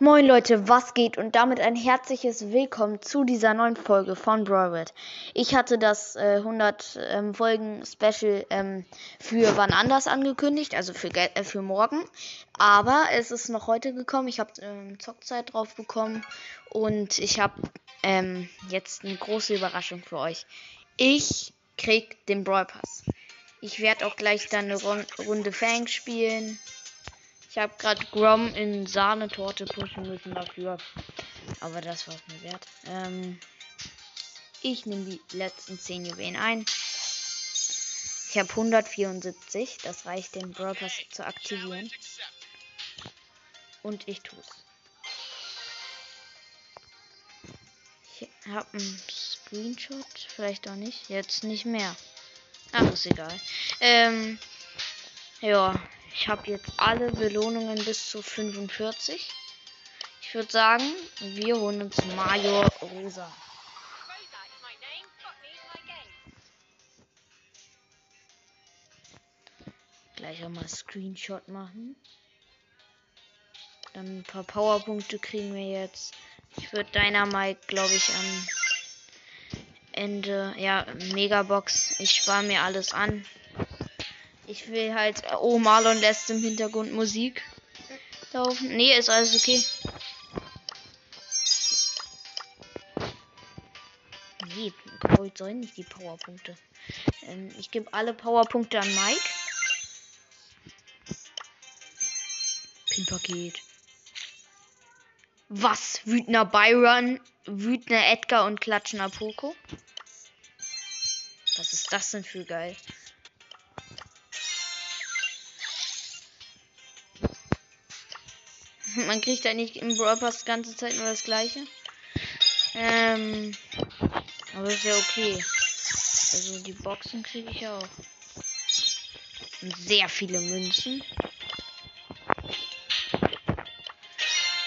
Moin Leute, was geht? Und damit ein herzliches Willkommen zu dieser neuen Folge von Broadwood. Ich hatte das äh, 100 ähm, Folgen Special ähm, für wann anders angekündigt, also für, äh, für morgen. Aber es ist noch heute gekommen. Ich habe ähm, Zockzeit drauf bekommen und ich habe ähm, jetzt eine große Überraschung für euch. Ich krieg den Brawl. Ich werde auch gleich dann eine Runde Fang spielen. Ich habe gerade Grom in Sahnetorte pushen müssen dafür. Aber das war es mir wert. Ähm, ich nehme die letzten 10 Juwelen ein. Ich habe 174. Das reicht, den Brawl zu aktivieren. Und ich tue es. Ich habe einen Screenshot. Vielleicht auch nicht. Jetzt nicht mehr. Ach, ist egal. Ähm, ja, ich habe jetzt alle Belohnungen bis zu 45. Ich würde sagen, wir holen uns Major Rosa. Gleich auch mal Screenshot machen. Dann ein paar Powerpunkte kriegen wir jetzt. Ich würde Dynamite, glaube ich, am Ende, ja, Megabox. Ich spare mir alles an. Ich will halt. Oh, Marlon lässt im Hintergrund Musik laufen. Nee, ist alles okay. Nee, geholt sollen nicht die Powerpunkte. Ähm, ich gebe alle Powerpunkte an Mike. Pinpaket. Was? Wütender Byron, wütender Edgar und klatschender Poco? Was ist das denn für geil? Man kriegt eigentlich im Brawl Pass ganze Zeit nur das gleiche. Ähm, aber ist ja okay. Also die Boxen kriege ich auch. Und sehr viele Münzen.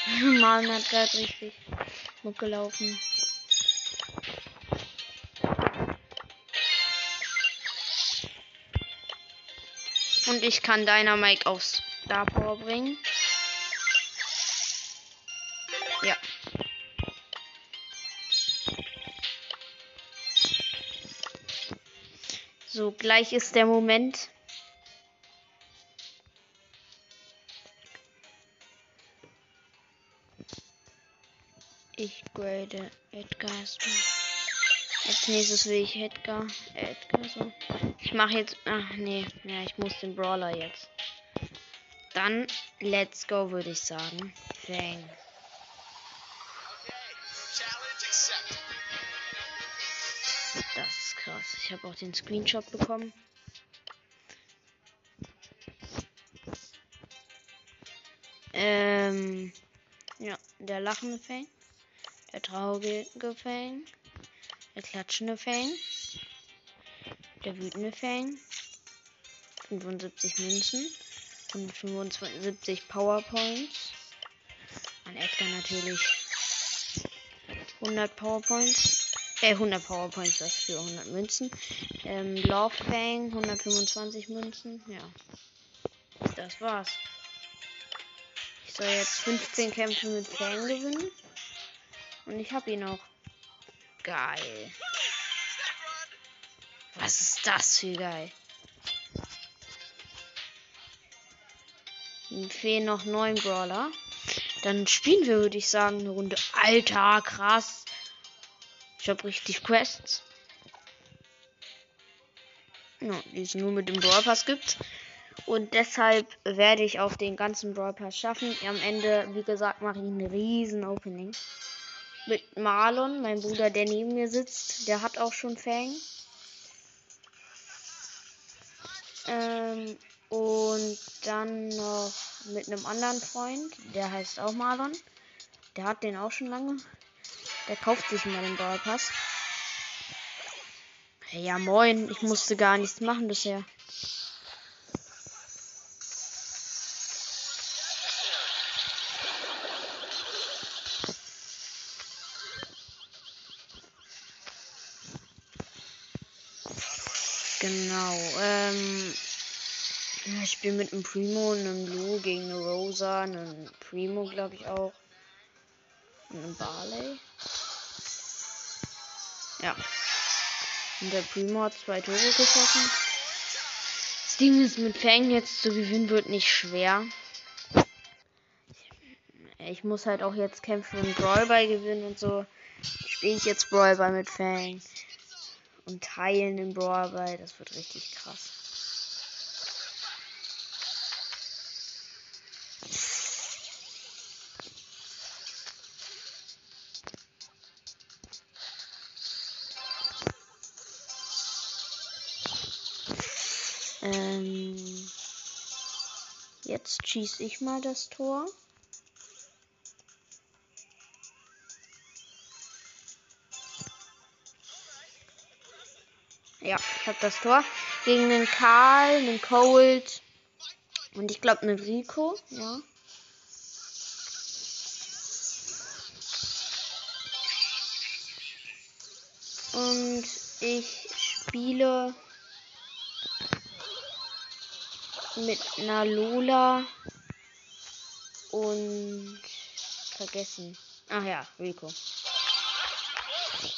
Mann hat gerade richtig Muck gelaufen. Und ich kann Dynamite aufs Star Power bringen. So, gleich ist der Moment. Ich grade Edgar. Als nächstes will ich Edgar. Edgar so. Ich mache jetzt. Ach nee, ja, ich muss den Brawler jetzt. Dann let's go, würde ich sagen. Fang. Krass. Ich habe auch den Screenshot bekommen. Ähm, ja, der lachende Fang, der traurige Fang, der klatschende Fang, der wütende Fang, 75 Münzen, 175 Powerpoints, an Edgar natürlich 100 Powerpoints. Äh, 100 Powerpoints, das für 100 Münzen. Ähm, Love Fang, 125 Münzen. Ja. Das war's. Ich soll jetzt 15 Kämpfe mit Fang gewinnen. Und ich hab ihn auch. Geil. Was ist das für geil? Mir fehlen noch neun Brawler. Dann spielen wir, würde ich sagen, eine Runde. Alter, krass. Ich habe richtig Quests. Ja, die es nur mit dem Brawl Pass gibt. Und deshalb werde ich auch den ganzen Brawl Pass schaffen. Am Ende, wie gesagt, mache ich ein riesen Opening. Mit Marlon, mein Bruder, der neben mir sitzt. Der hat auch schon Fang. Ähm, und dann noch mit einem anderen Freund. Der heißt auch Marlon. Der hat den auch schon lange. Der kauft sich mal den Brawl Pass. Ja, moin. Ich musste gar nichts machen bisher. Genau. Ähm, ich spiele mit einem Primo, einem Lu gegen eine Rosa, einem Primo, glaube ich auch. Und ein Barley. Ja. Und der Primo hat zwei Tore geschossen. Das Ding ist, mit Fang jetzt zu gewinnen wird nicht schwer. Ich muss halt auch jetzt kämpfen und Brawlball gewinnen und so. Spiele ich jetzt Brawlball mit Fang. Und teilen im Brawlball. Das wird richtig krass. Schieße ich mal das Tor. Ja, ich habe das Tor gegen den Karl, den Cold und ich glaube einen Rico. Ja. Und ich spiele mit einer Lola und vergessen. Ach ja, Rico.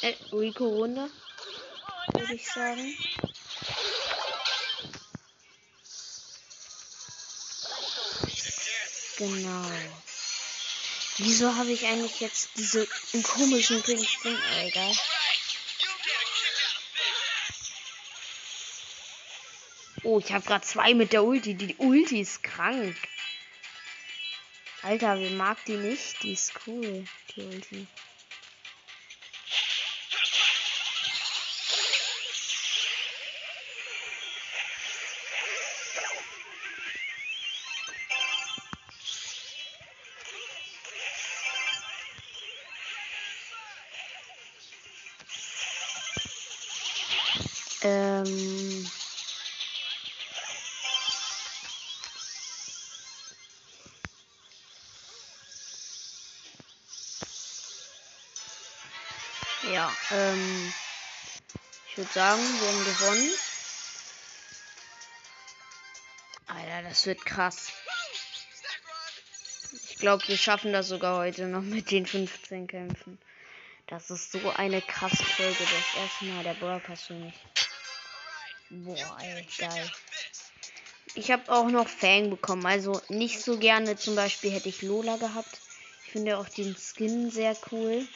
Äh, Rico Runde, würde ich sagen. Genau. Wieso habe ich eigentlich jetzt diese komischen Pink Spring? Oh, egal. Oh, ich habe gerade zwei mit der Ulti. Die Ulti ist krank. Alter, wer mag die nicht? Die ist cool, die Ulti. Ähm ähm, ich würde sagen, wir haben gewonnen. Alter, das wird krass. Ich glaube, wir schaffen das sogar heute noch mit den 15 Kämpfen. Das ist so eine krasse Folge. Das erste Mal der Brawl Pass für mich. Boah, ey, geil. Ich habe auch noch Fang bekommen. Also nicht so gerne. Zum Beispiel hätte ich Lola gehabt. Ich finde auch den Skin sehr cool.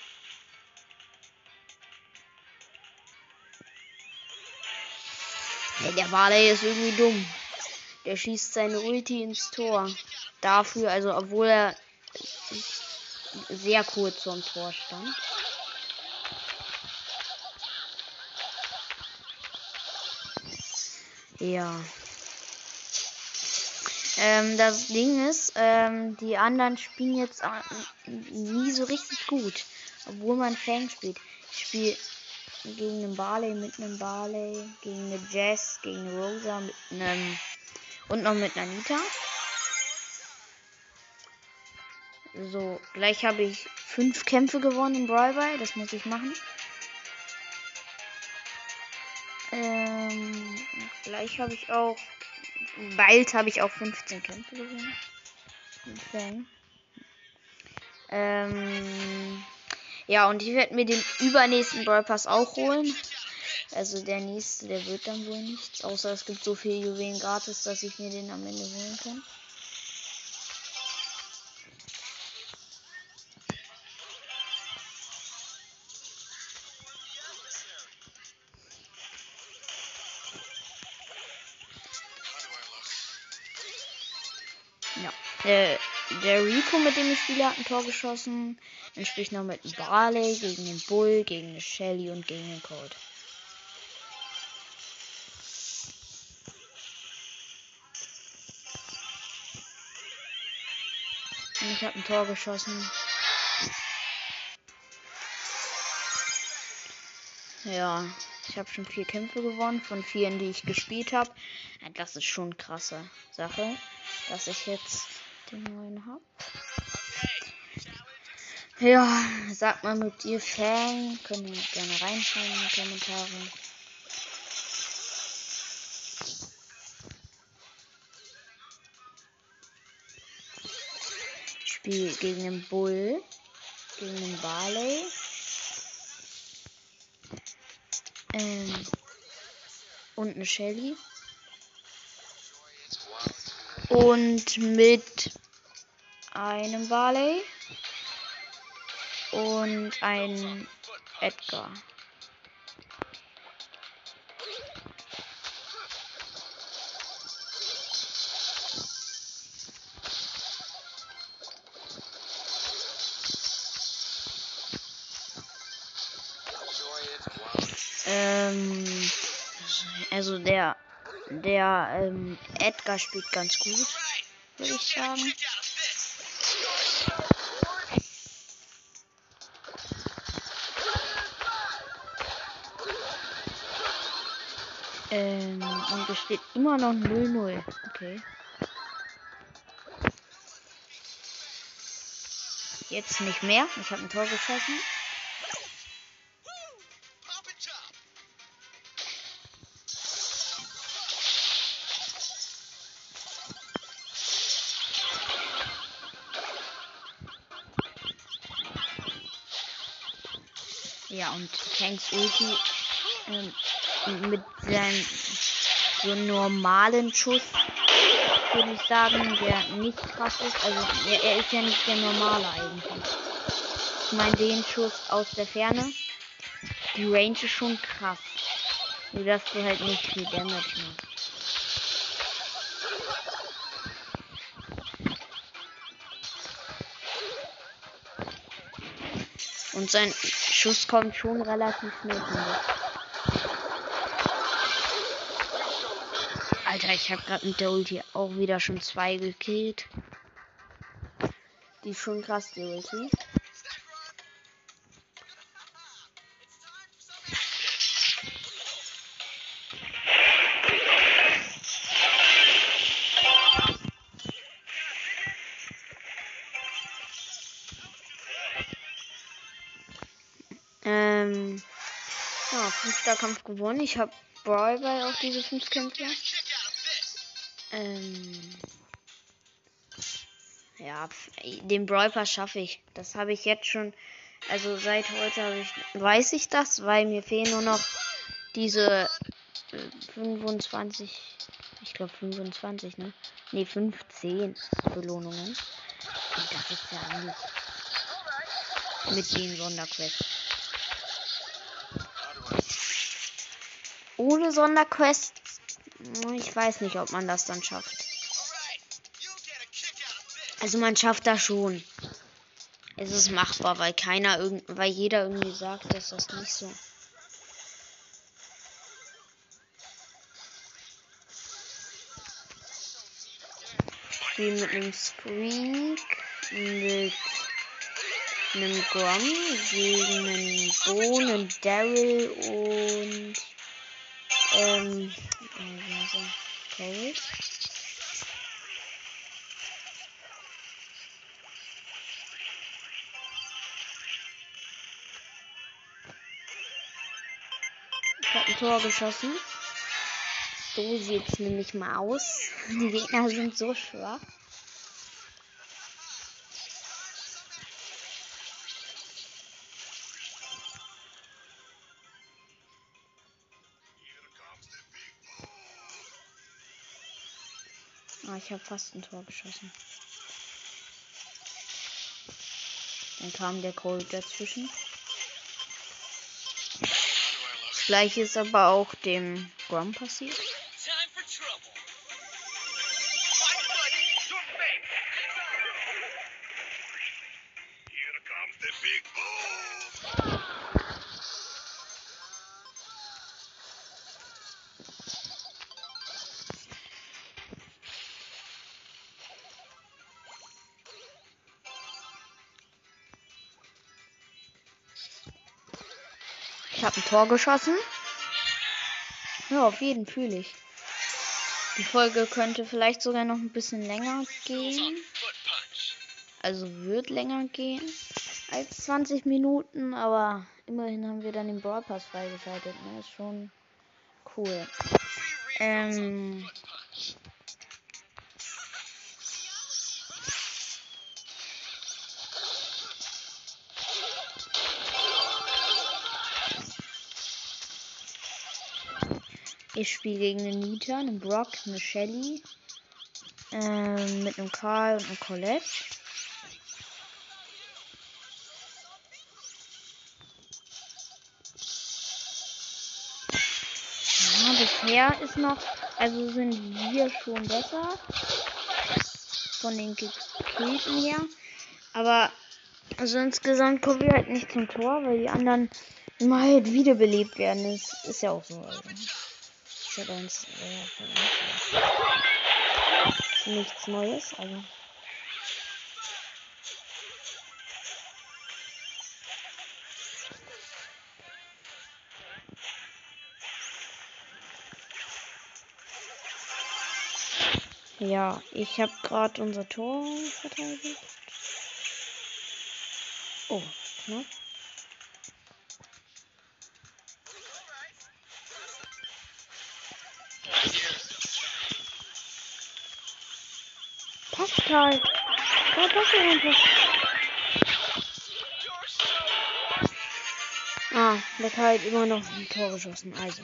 Hey, der Barley ist irgendwie dumm. Der schießt seine Ulti ins Tor. Dafür, also obwohl er sehr kurz zum Tor stand. Ja. Ähm, das Ding ist, ähm, die anderen spielen jetzt nie so richtig gut. Obwohl man Fang spielt. Ich spiele gegen einen Barley mit einem Barley, gegen eine Jess, gegen eine Rosa mit einem und noch mit einer Nita. So, gleich habe ich fünf Kämpfe gewonnen im Brawl das muss ich machen. Ähm, gleich habe ich auch, bald habe ich auch 15 Kämpfe gewonnen. Ähm, ja, und ich werde mir den übernächsten Brawl Pass auch holen. Also der nächste, der wird dann wohl nichts. Außer es gibt so viel Juwelen gratis, dass ich mir den am Ende holen kann. Der Rico, mit dem ich spiele, hat ein Tor geschossen. Dann spiele ich noch mit dem Barley gegen den Bull, gegen den Shelly und gegen den Cold. Und ich habe ein Tor geschossen. Ja, ich habe schon vier Kämpfe gewonnen von vier, die ich gespielt habe. Das ist schon krasse Sache, dass ich jetzt den neuen habe. Ja, sag mal mit dir Fan. Könnt ihr gerne reinschreiben in die Kommentare. Spiel gegen den Bull. gegen den Barley. Ähm, und eine Shelly. Und mit einem Barley und ein Edgar. Ähm, also der, der ähm, Edgar spielt ganz gut, würde ich sagen. Steht immer noch 0-0. Okay. Jetzt nicht mehr. Ich habe ein Tor geschossen. Ja, und Tanks Ulti ähm, mit seinem so normalen Schuss, würde ich sagen, der nicht krass ist. Also er, er ist ja nicht der normale eigentlich. Ich meine den Schuss aus der Ferne. Die Range ist schon krass. Nur dass du halt nicht viel Damage machst. Und sein Schuss kommt schon relativ schnell Alter, ich habe gerade mit der Ulti auch wieder schon zwei gekillt. Die ist schon krass, die Ulti. Ähm, ja, fünfter Kampf gewonnen. Ich habe Brawl bei auch diese fünf Kämpfe. Ähm, ja, den Brawl schaffe ich. Das habe ich jetzt schon. Also seit heute ich, weiß ich das, weil mir fehlen nur noch diese äh, 25, ich glaube 25, ne? Ne, 15 Belohnungen. Und das ist ja eigentlich mit den Sonderquests. Ohne Sonderquest, ich weiß nicht, ob man das dann schafft. Also man schafft das schon. Es ist machbar, weil keiner weil jeder irgendwie sagt, dass das nicht so. Spiel mit einem Squeak, mit einem Grom gegen einen Bohnen, Daryl und ähm, also, okay. Ich habe ein Tor geschossen. So sieht es nämlich mal aus. Die Gegner sind so schwach. Ich habe fast ein Tor geschossen. Dann kam der Cold dazwischen. Das gleiche ist aber auch dem Grom passiert. Habe ein Tor geschossen. Ja, auf jeden fühle ich. Die Folge könnte vielleicht sogar noch ein bisschen länger gehen. Also wird länger gehen als 20 Minuten, aber immerhin haben wir dann den Brawl Pass freigeschaltet. Ne? Ist schon cool. Ähm, Ich spiele gegen einen Nita, einen Brock, eine Shelly. Ähm, mit einem Karl und einem Colette. Ja, bisher ist noch, also sind wir schon besser. Von den Gekillten her. Aber also insgesamt kommen wir halt nicht zum Tor, weil die anderen immer halt wiederbelebt werden. Das ist ja auch so. Also. Ist ja äh, nichts Neues, also. Ja, ich habe gerade unser Tor verteidigt. Oh, knapp. Pascal. Da passt er einfach. Ah, der Kai hat immer noch ein Tor geschossen. Also.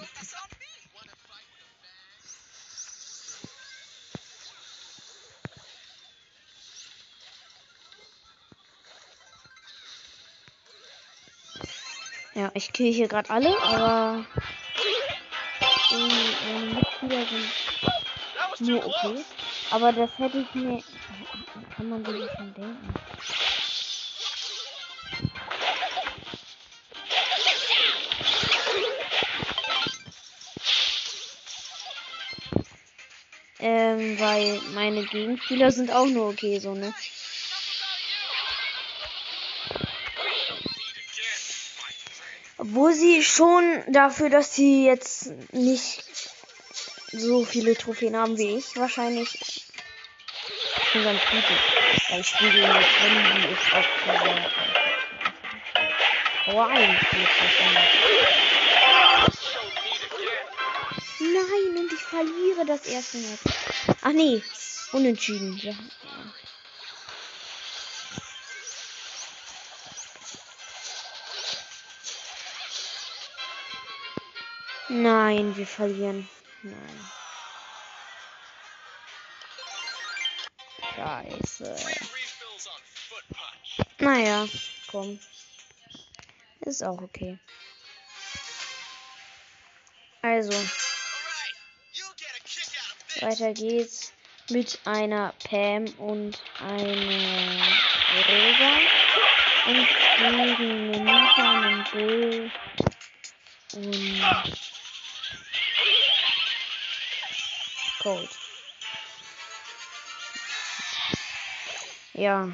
Ja, ich kriege hier gerade alle, aber die Mitspieler sind nur okay. Aber das hätte ich mir. Kann man sich schon denken. Ähm, weil meine Gegenspieler sind auch nur okay, so, ne? Obwohl sie schon dafür, dass sie jetzt nicht so viele Trophäen haben wie ich, wahrscheinlich ganz gut ist. Weil spiele mit Handy ist auch sehr. Aber eigentlich Nein, und ich verliere das erste Match. Ach nee, unentschieden. Ja. Nein, wir verlieren. Nein. Scheiße. Naja, komm. Ist auch okay. Also. Weiter geht's mit einer Pam und einer Rosa. Und gegen Nita, einen Bull und Cold. Ja.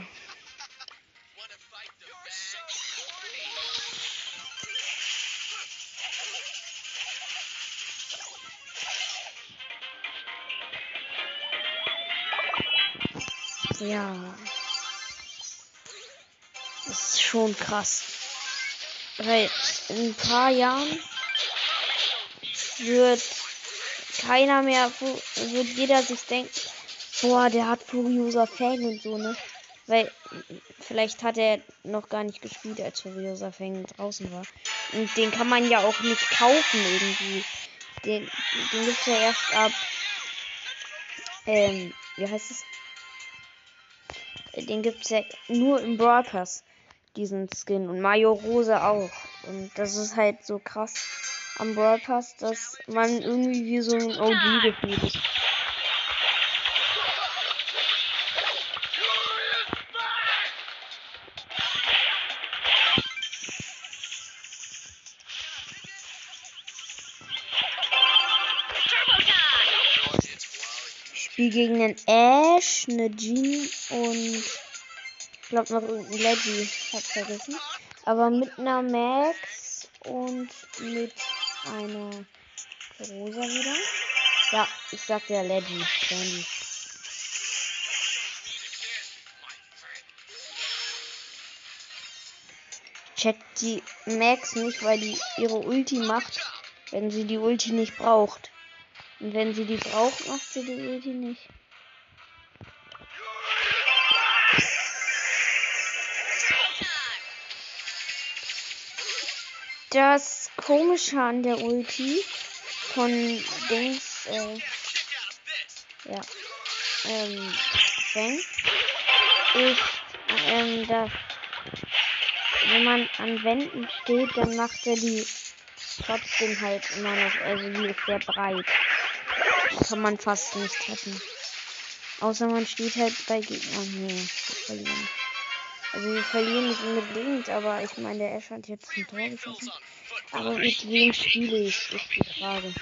Ja. Das ist schon krass. Weil in ein paar Jahren wird keiner mehr, wird jeder sich denken, boah, der hat Furiosa Fang und so, ne? Weil vielleicht hat er noch gar nicht gespielt, als Furiosa Fang draußen war. Und den kann man ja auch nicht kaufen irgendwie. Den, den gibt's ja erst ab, ähm, wie heißt es? Den gibt's ja nur im Pass, diesen Skin. Und Mario Rosa auch. Und das ist halt so krass am Pass, dass man irgendwie wie so ein OG gefühlt ist. Ich spiele gegen einen Ash, eine Jean und ich glaube noch irgendein Leggy. Hab's vergessen. Aber mit einer Max und mit eine Rosa wieder. Ja, ich sagte ja Leggy. Sandy. Checkt die Max nicht, weil die ihre Ulti macht, wenn sie die Ulti nicht braucht. Und wenn sie die braucht, macht sie die Ulti nicht. Das Komische an der Ulti von Dings, äh, ja, ähm, Fang ist, ähm, dass wenn man an Wänden steht, dann macht er die trotzdem halt immer noch, also die ist sehr breit. Kann man fast nicht treffen. Außer man steht halt bei Gegnern. Wir verlieren. Also wir verlieren nicht unbedingt, aber ich meine, der Ash hat jetzt ein Tor geschossen. Aber mit wem spiele ich, ist die Frage.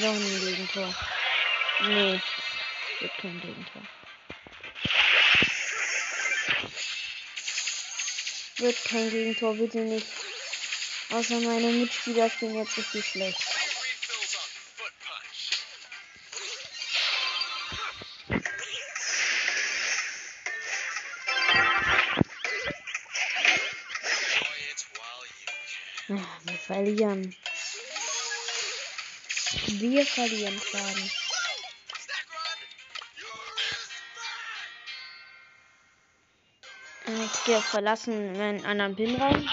Nicht noch ein Gegentor. Nee. Gibt kein Gegentor. Wird kein Gegentor, bitte nicht. Außer meine Mitspieler spielen jetzt richtig schlecht. wir verlieren. Wir verlieren Schaden. Ich gehe verlassen meinen anderen Pin rein.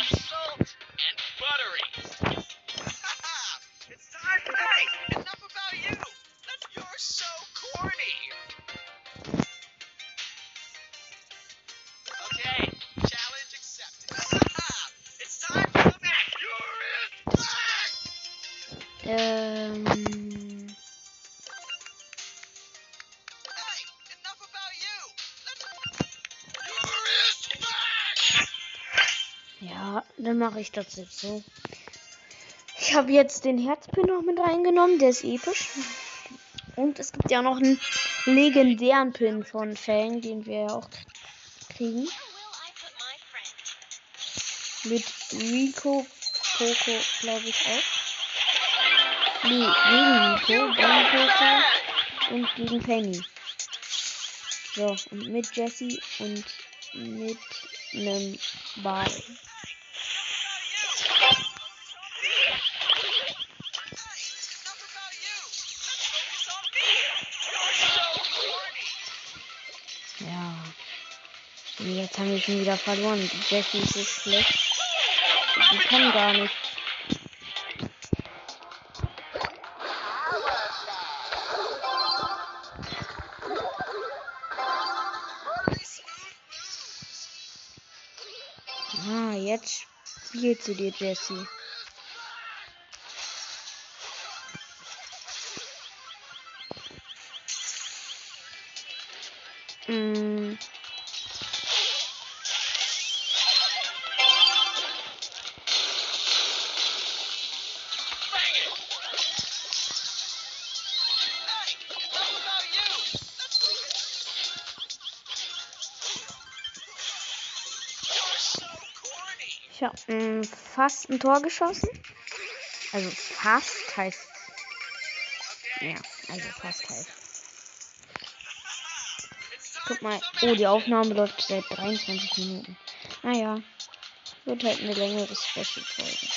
Dann mache ich das jetzt so. Ich habe jetzt den Herzpin noch mit reingenommen, der ist episch. Und es gibt ja noch einen legendären Pin von Fang, den wir ja auch kriegen. Mit Rico Poco, glaube ich auch. Nee, gegen Nico, gegen Poco und gegen Penny. So, und mit Jesse und mit einem Ball. Jetzt haben wir schon wieder verloren. Jesse ist so schlecht. Die kann gar nicht. Ah, jetzt spielt sie dir, Jessie. Fast ein Tor geschossen. Also fast heißt. Ja, also fast heißt. Guck mal. Oh, die Aufnahme läuft seit 23 Minuten. Naja. Wird halt eine längere Special-Folge.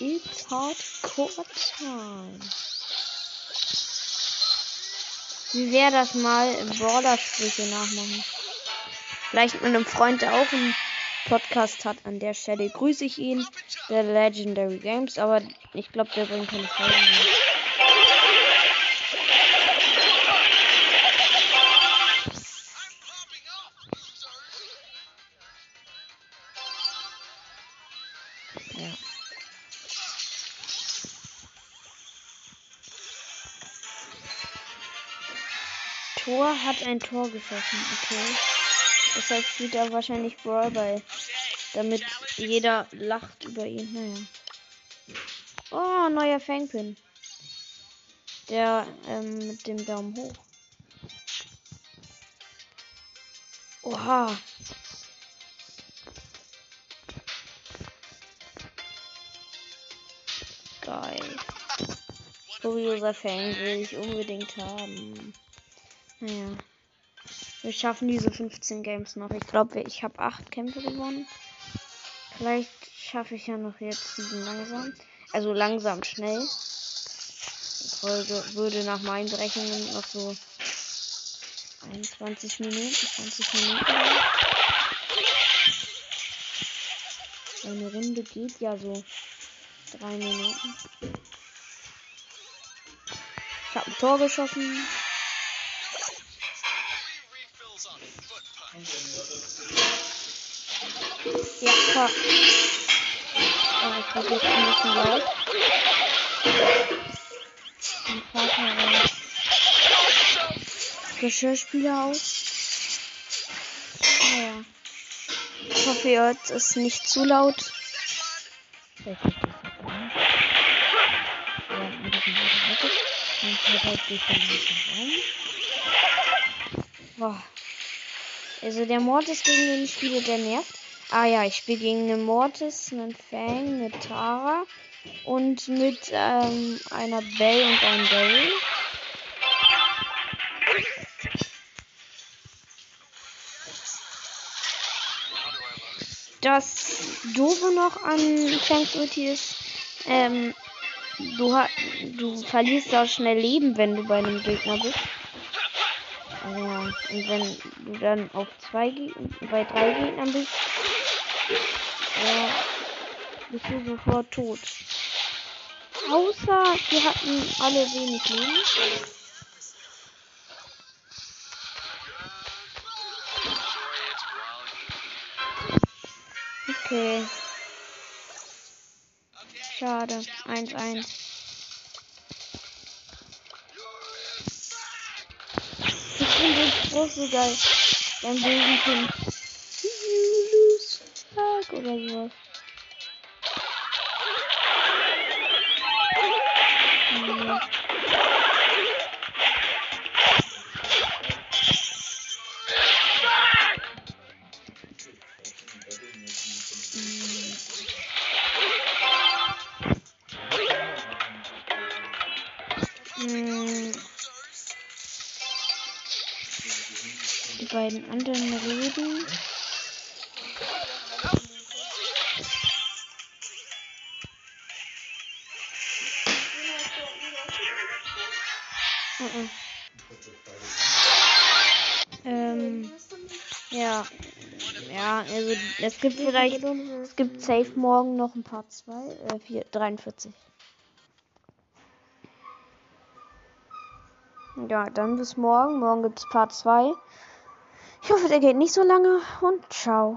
It's Hardcore Time. Wie wäre das mal Brawler-Sprüche nachmachen? Vielleicht mit einem Freund, der auch einen Podcast hat. An der Stelle grüße ich ihn, der Legendary Games, aber ich glaube, der bringt keine Folgen mehr. Hat ein Tor geschossen, okay. Deshalb spielt er wahrscheinlich Brawl Ball. Damit jeder lacht über ihn. Naja. Oh, neuer Fangpin. Der ähm, mit dem Daumen hoch. Oha. Geil. Kurioser Fang will ich unbedingt haben. Naja. Wir schaffen diese 15 Games noch. Ich glaube, ich habe 8 Kämpfe gewonnen. Vielleicht schaffe ich ja noch jetzt 7 langsam. Also langsam schnell. Die Folge würde nach meinen Berechnungen noch so 21 Minuten, 20 Minuten. Eine Runde geht ja so 3 Minuten. Ich habe ein Tor geschossen. Ja, klar. Oh, ich glaube jetzt ein bisschen laut. Mein Vater äh, Geschirrspüler aus. Naja. Ich hoffe, ihr hört es nicht zu laut. Vielleicht ist das auch nicht. Ja, ein bisschen weiter weg. Und halt halt durch den ganzen Raum. Boah. Also der Mortis, gegen den ich spiele, der nervt. Ah ja, ich spiele gegen einen Mortis, einen Fang, eine Tara und mit ähm, einer Bell und einem Daryl. Das Doofe noch an Fangs Ulti ist, ähm, du, du verlierst auch schnell Leben, wenn du bei einem Gegner bist. Ja, und wenn du dann auf zwei Ge bei drei Gegnern bist, ja, bist du sofort tot. Außer die hatten alle wenig Leben. Okay. Schade. 1-1. Ich finde den Spruch so geil. Beim bösen görev var. Es gibt vielleicht, es gibt safe morgen noch ein Part 2, äh, 4, 43. Ja, dann bis morgen. Morgen gibt es Part 2. Ich hoffe, der geht nicht so lange und ciao.